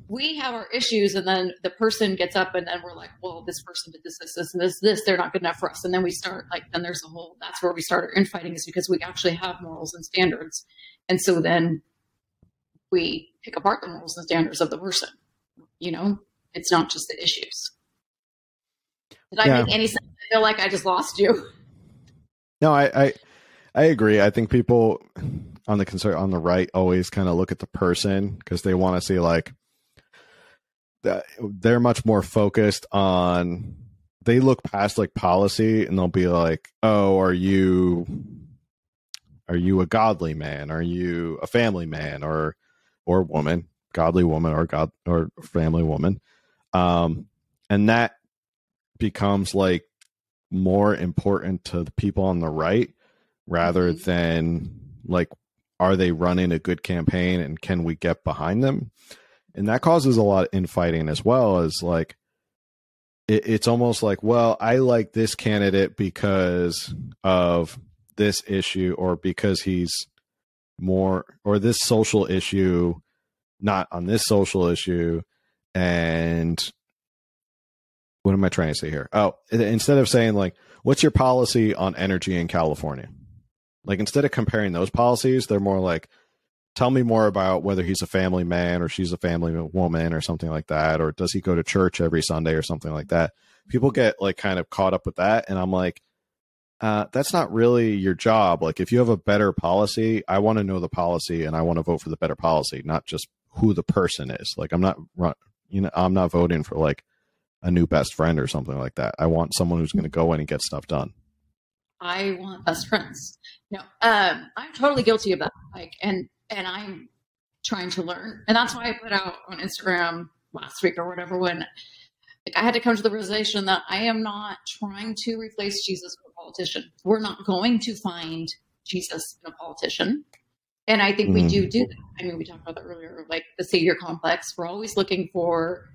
we have our issues and then the person gets up and then we're like well this person did this this this this this they're not good enough for us and then we start like then there's a whole that's where we start our infighting is because we actually have morals and standards and so then we pick apart the morals and standards of the person you know it's not just the issues did I yeah. make any sense? I feel like I just lost you. No, I, I, I agree. I think people on the concern on the right always kind of look at the person because they want to see like they're much more focused on they look past like policy and they'll be like, "Oh, are you are you a godly man? Are you a family man or or woman, godly woman or god or family woman?" Um and that becomes like more important to the people on the right rather mm-hmm. than like are they running a good campaign and can we get behind them and that causes a lot of infighting as well as like it, it's almost like well i like this candidate because of this issue or because he's more or this social issue not on this social issue. And what am i trying to say here? Oh instead of saying like what's your policy on energy in california? Like instead of comparing those policies they're more like tell me more about whether he's a family man or she's a family woman or something like that or does he go to church every sunday or something like that people get like kind of caught up with that and i'm like uh, that's not really your job. Like, if you have a better policy, I want to know the policy and I want to vote for the better policy, not just who the person is. Like, I'm not, you know, I'm not voting for like a new best friend or something like that. I want someone who's going to go in and get stuff done. I want best friends. No, um, I'm totally guilty of that. Like, and and I'm trying to learn, and that's why I put out on Instagram last week or whatever when like I had to come to the realization that I am not trying to replace Jesus with a politician. We're not going to find Jesus in a politician. And I think mm. we do mm. do that. I mean, we talked about that earlier, like the savior complex. We're always looking for,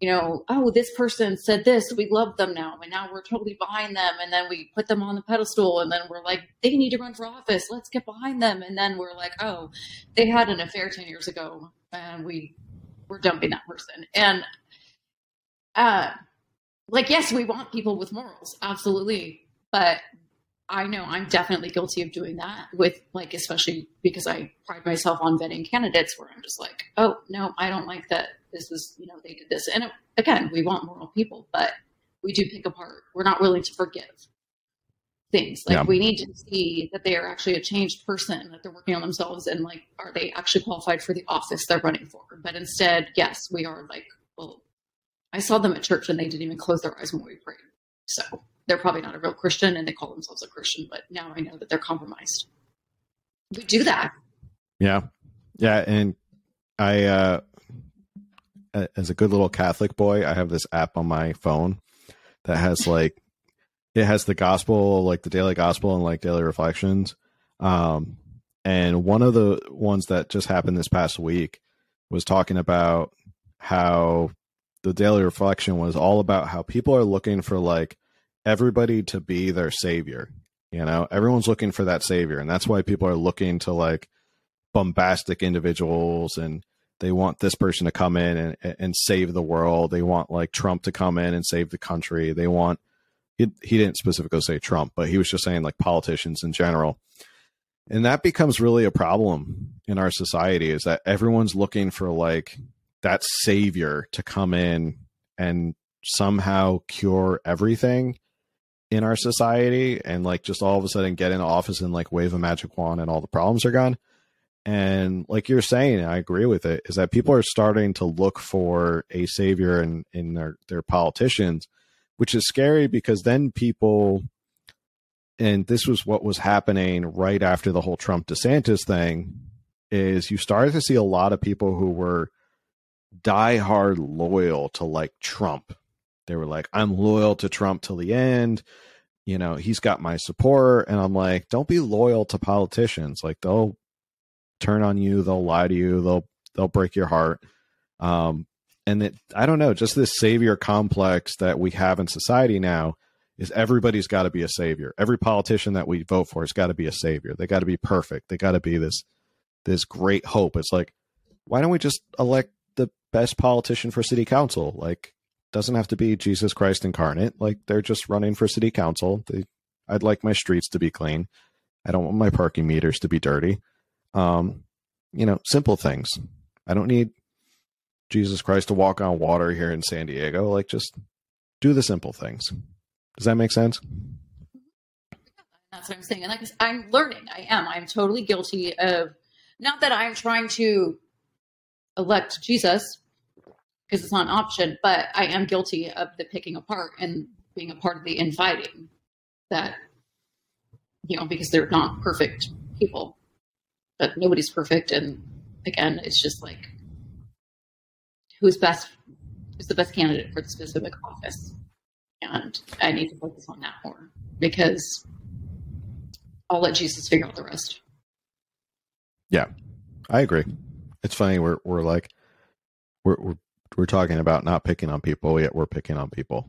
you know, oh, this person said this, we love them now, and now we're totally behind them. And then we put them on the pedestal, and then we're like, they need to run for office. Let's get behind them. And then we're like, oh, they had an affair ten years ago, and we we're dumping that person. And uh, like, yes, we want people with morals, absolutely. But I know I'm definitely guilty of doing that with, like, especially because I pride myself on vetting candidates where I'm just like, oh, no, I don't like that this was, you know, they did this. And it, again, we want moral people, but we do pick apart. We're not willing to forgive things. Like, yeah. we need to see that they are actually a changed person, that they're working on themselves, and, like, are they actually qualified for the office they're running for? But instead, yes, we are like, well, I saw them at church and they didn't even close their eyes when we prayed. So they're probably not a real Christian and they call themselves a Christian, but now I know that they're compromised. We do that. Yeah. Yeah. And I, uh, as a good little Catholic boy, I have this app on my phone that has [laughs] like, it has the gospel, like the daily gospel and like daily reflections. Um, and one of the ones that just happened this past week was talking about how the daily reflection was all about how people are looking for like everybody to be their savior. You know, everyone's looking for that savior, and that's why people are looking to like bombastic individuals and they want this person to come in and, and save the world. They want like Trump to come in and save the country. They want he, he didn't specifically say Trump, but he was just saying like politicians in general. And that becomes really a problem in our society is that everyone's looking for like that savior to come in and somehow cure everything in our society and like just all of a sudden get in office and like wave a magic wand and all the problems are gone. And like you're saying, I agree with it, is that people are starting to look for a savior in, in their, their politicians, which is scary because then people and this was what was happening right after the whole Trump DeSantis thing, is you started to see a lot of people who were diehard loyal to like Trump. They were like, I'm loyal to Trump till the end. You know, he's got my support. And I'm like, don't be loyal to politicians. Like they'll turn on you, they'll lie to you, they'll they'll break your heart. Um, and it, I don't know, just this savior complex that we have in society now is everybody's got to be a savior. Every politician that we vote for has got to be a savior. They got to be perfect. They got to be this this great hope. It's like, why don't we just elect the best politician for city council. Like, doesn't have to be Jesus Christ incarnate. Like, they're just running for city council. They, I'd like my streets to be clean. I don't want my parking meters to be dirty. Um, you know, simple things. I don't need Jesus Christ to walk on water here in San Diego. Like, just do the simple things. Does that make sense? That's what I'm saying. And like I'm learning. I am. I'm totally guilty of not that I'm trying to elect Jesus because it's not an option, but I am guilty of the picking apart and being a part of the infighting that, you know, because they're not perfect people, but nobody's perfect. And again, it's just like who's best, who's the best candidate for the specific office. And I need to focus on that more because I'll let Jesus figure out the rest. Yeah, I agree it's funny we're we're like we're we're we're talking about not picking on people yet we're picking on people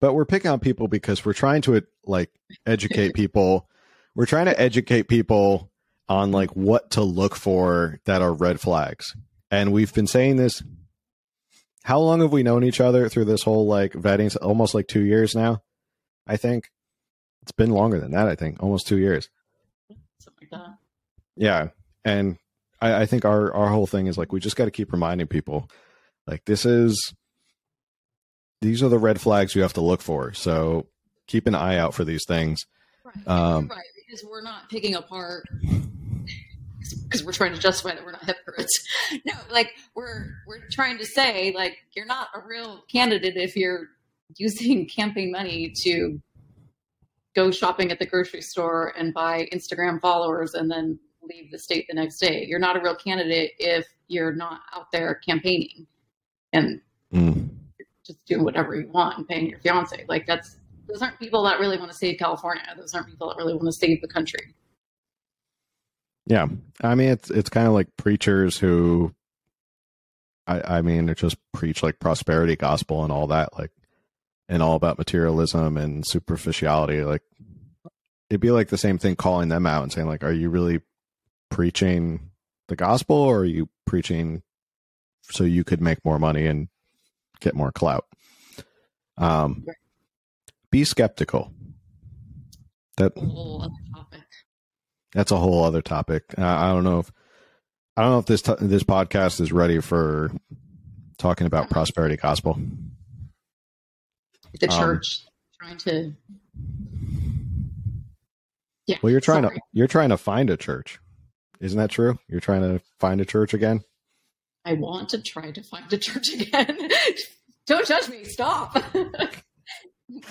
but we're picking on people because we're trying to like educate [laughs] people we're trying to educate people on like what to look for that are red flags. And we've been saying this how long have we known each other through this whole like vetting almost like 2 years now? I think it's been longer than that, I think, almost 2 years. Something like that. Yeah. And I, I think our our whole thing is like we just got to keep reminding people like this is these are the red flags you have to look for. So keep an eye out for these things. Right. Um, right. Because we're not picking apart because we're trying to justify that we're not hypocrites. [laughs] No, like we're we're trying to say like you're not a real candidate if you're using [laughs] campaign money to go shopping at the grocery store and buy Instagram followers and then leave the state the next day. You're not a real candidate if you're not out there campaigning and mm. just doing whatever you want and paying your fiance. Like that's those aren't people that really want to save California. Those aren't people that really want to save the country. Yeah, I mean it's it's kind of like preachers who, I I mean, they just preach like prosperity gospel and all that, like, and all about materialism and superficiality. Like, it'd be like the same thing calling them out and saying like, "Are you really preaching the gospel, or are you preaching so you could make more money and get more clout?" Um, be skeptical. That that's a whole other topic. Uh, I don't know if I don't know if this t- this podcast is ready for talking about prosperity gospel. The um, church um, trying to. Yeah. Well, you're trying sorry. to you're trying to find a church, isn't that true? You're trying to find a church again. I want to try to find a church again. [laughs] Don't judge me. Stop. [laughs]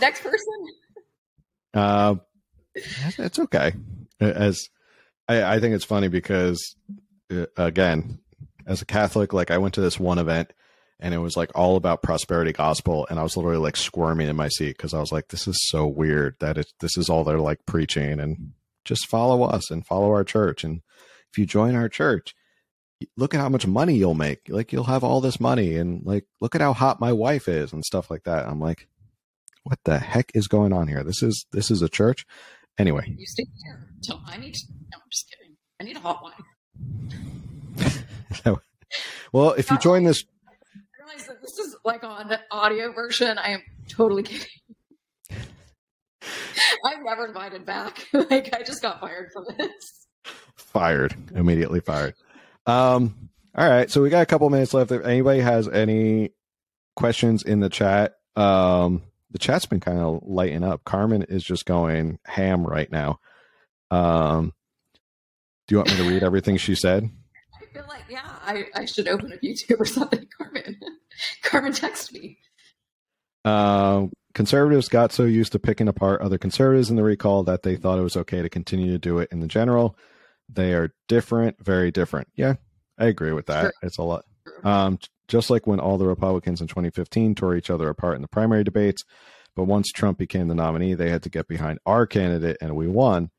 Next person. Uh, it's okay. As I, I think it's funny because, uh, again, as a Catholic, like I went to this one event and it was like all about prosperity gospel and i was literally like squirming in my seat because i was like this is so weird that this is all they're like preaching and just follow us and follow our church and if you join our church look at how much money you'll make like you'll have all this money and like look at how hot my wife is and stuff like that i'm like what the heck is going on here? This is this is a church. Anyway, you stay here. So I need. To, no, I'm just kidding. I need a hot wine. [laughs] well, if you join this, I realize that this is like on the audio version. I am totally kidding. [laughs] I'm never invited back. [laughs] like I just got fired from this. Fired immediately. Fired. Um. All right. So we got a couple minutes left. If anybody has any questions in the chat, um, the chat's been kind of lighting up. Carmen is just going ham right now. Um, do you want me to read everything she said? [laughs] I feel like, yeah, I, I should open up YouTube or something. [laughs] Carmen, Carmen, text me. Uh, conservatives got so used to picking apart other conservatives in the recall that they thought it was okay to continue to do it in the general. They are different, very different. Yeah, I agree with that. Sure. It's a lot. Um, just like when all the Republicans in 2015 tore each other apart in the primary debates. But once Trump became the nominee, they had to get behind our candidate and we won.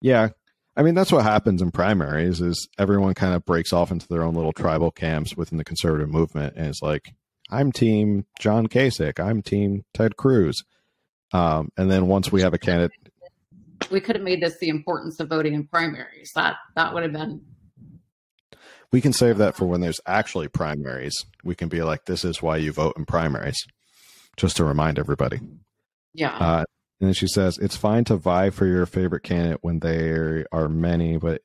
Yeah. I mean, that's what happens in primaries is everyone kind of breaks off into their own little tribal camps within the conservative movement. And it's like, I'm team John Kasich. I'm team Ted Cruz. Um, and then once we have a candidate, we could have made this the importance of voting in primaries. That that would have been we can save that for when there's actually primaries. We can be like, this is why you vote in primaries, just to remind everybody. Yeah. Uh, and then she says, it's fine to vie for your favorite candidate when there are many, but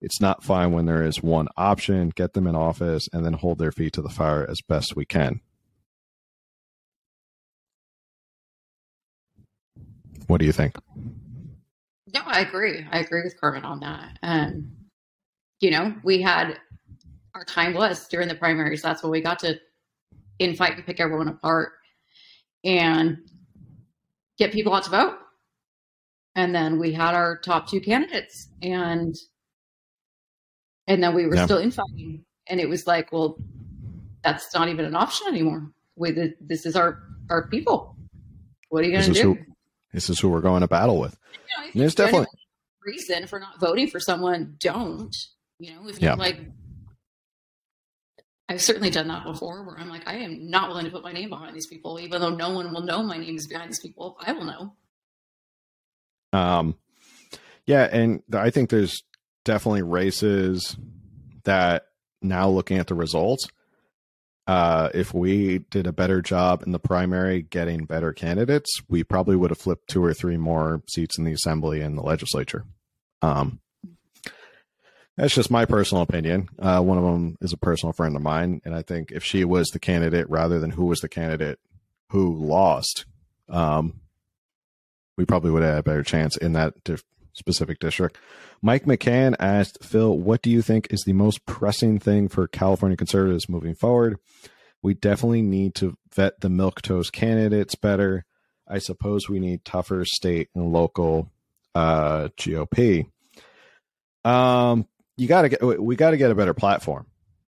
it's not fine when there is one option. Get them in office and then hold their feet to the fire as best we can. What do you think? No, I agree. I agree with Carmen on that. And, you know, we had our time was during the primaries. That's when we got to infight and pick everyone apart and get people out to vote. And then we had our top two candidates and and then we were yeah. still infighting. And it was like, well, that's not even an option anymore. We, this is our our people. What are you going to do? Who, this is who we're going to battle with. You know, there's definitely reason for not voting for someone. Don't you know? If you're yeah. like I've certainly done that before where I'm like, I am not willing to put my name behind these people, even though no one will know my name is behind these people. I will know. Um, Yeah, and I think there's definitely races that now looking at the results, uh, if we did a better job in the primary getting better candidates, we probably would have flipped two or three more seats in the assembly and the legislature. Um, that's just my personal opinion. Uh, one of them is a personal friend of mine, and I think if she was the candidate rather than who was the candidate who lost, um, we probably would have had a better chance in that specific district. Mike McCann asked Phil, "What do you think is the most pressing thing for California conservatives moving forward?" We definitely need to vet the milquetoast candidates better. I suppose we need tougher state and local uh, GOP. Um, you got to get we got to get a better platform.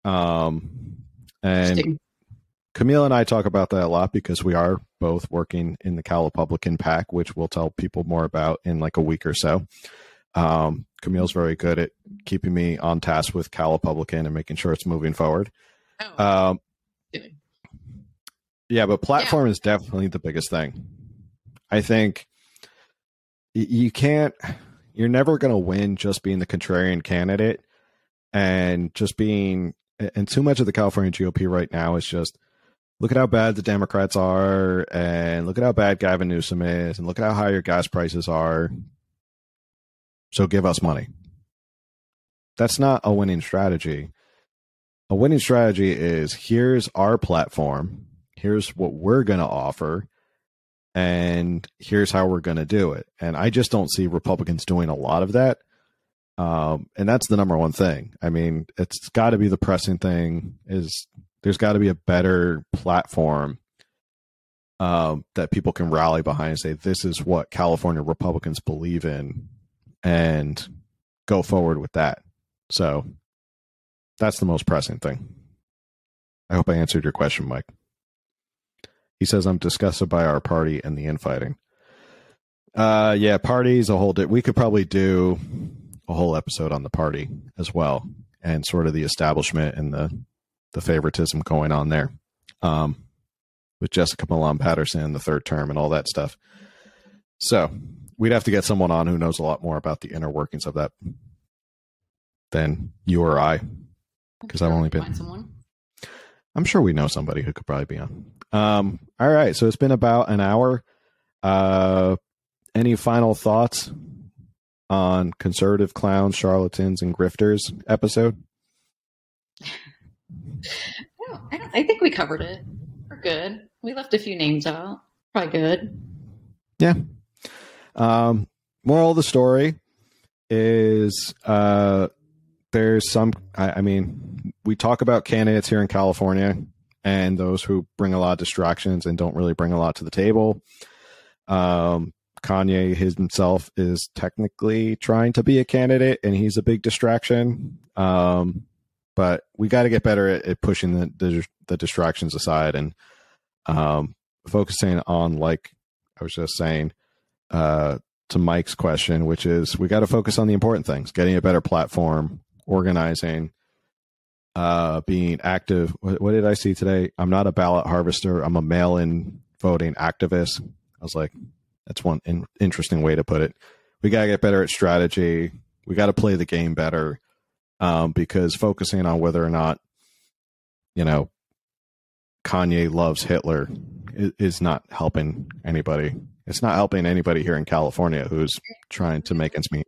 Um, and Camille and I talk about that a lot because we are both working in the Cal Republican PAC, which we'll tell people more about in like a week or so. Um, Camille's very good at keeping me on task with Cal Republican and making sure it's moving forward. Oh, um, yeah, but platform yeah. is definitely the biggest thing. I think you can't, you're never going to win just being the contrarian candidate and just being, and too much of the California GOP right now is just look at how bad the Democrats are, and look at how bad Gavin Newsom is, and look at how high your gas prices are. So give us money. That's not a winning strategy. A winning strategy is here's our platform, here's what we're going to offer, and here's how we're going to do it. And I just don't see Republicans doing a lot of that. Um, and that's the number one thing. I mean, it's got to be the pressing thing is there's got to be a better platform um, that people can rally behind and say this is what California Republicans believe in, and go forward with that. So that's the most pressing thing. I hope I answered your question, Mike. He says I'm disgusted by our party and the infighting. Uh, yeah, parties a whole. Di- we could probably do a whole episode on the party as well, and sort of the establishment and the the favoritism going on there um, with Jessica Millan Patterson in the third term and all that stuff. So we'd have to get someone on who knows a lot more about the inner workings of that than you or I, because I've only been. Someone. I'm sure we know somebody who could probably be on. Um, all right, so it's been about an hour. Uh, any final thoughts on conservative clowns, charlatans, and grifters episode? I, don't, I think we covered it. We're good. We left a few names out. Probably good. Yeah. Um, moral of the story is uh, there's some, I, I mean, we talk about candidates here in California and those who bring a lot of distractions and don't really bring a lot to the table. Um, Kanye himself is technically trying to be a candidate and he's a big distraction. Um, but we got to get better at, at pushing the, the, the distractions aside and um, focusing on like I was just saying uh, to Mike's question, which is we got to focus on the important things: getting a better platform, organizing, uh, being active. What, what did I see today? I'm not a ballot harvester. I'm a mail-in voting activist. I was like, that's one in, interesting way to put it. We got to get better at strategy. We got to play the game better um, because focusing on whether or not you know Kanye loves Hitler is, is not helping anybody. It's not helping anybody here in California who's trying to make ends meet.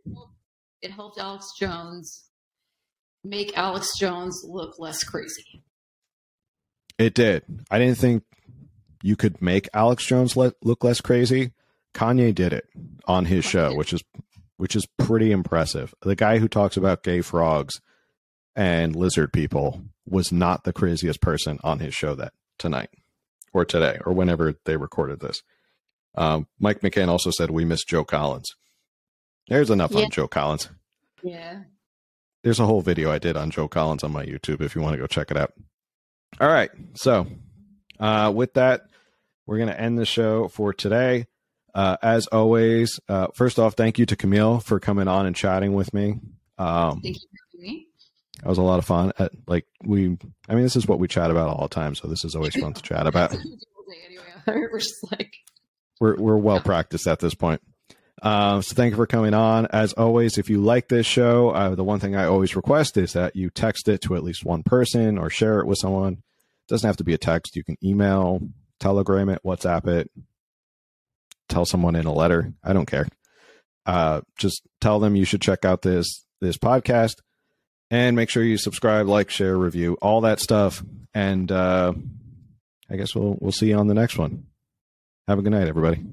It helped Alex Jones make Alex Jones look less crazy. It did. I didn't think you could make Alex Jones let, look less crazy. Kanye did it on his show, which is which is pretty impressive. The guy who talks about gay frogs and lizard people was not the craziest person on his show that tonight or today or whenever they recorded this. Um, Mike McCann also said we miss Joe Collins. There's enough yeah. on Joe Collins. Yeah. There's a whole video I did on Joe Collins on my YouTube if you want to go check it out. All right. So, uh, with that, we're going to end the show for today. Uh, as always, uh, first off, thank you to Camille for coming on and chatting with me. Um, thank you for me. That was a lot of fun. Uh, like we, I mean, this is what we chat about all the time, so this is always fun to chat [laughs] about. [laughs] we're just like we're we're well practiced at this point. Uh, so thank you for coming on. As always, if you like this show, uh, the one thing I always request is that you text it to at least one person or share it with someone. It doesn't have to be a text. You can email, telegram it, WhatsApp it, tell someone in a letter. I don't care. Uh, just tell them you should check out this this podcast and make sure you subscribe, like, share, review, all that stuff. And uh, I guess we'll we'll see you on the next one. Have a good night, everybody.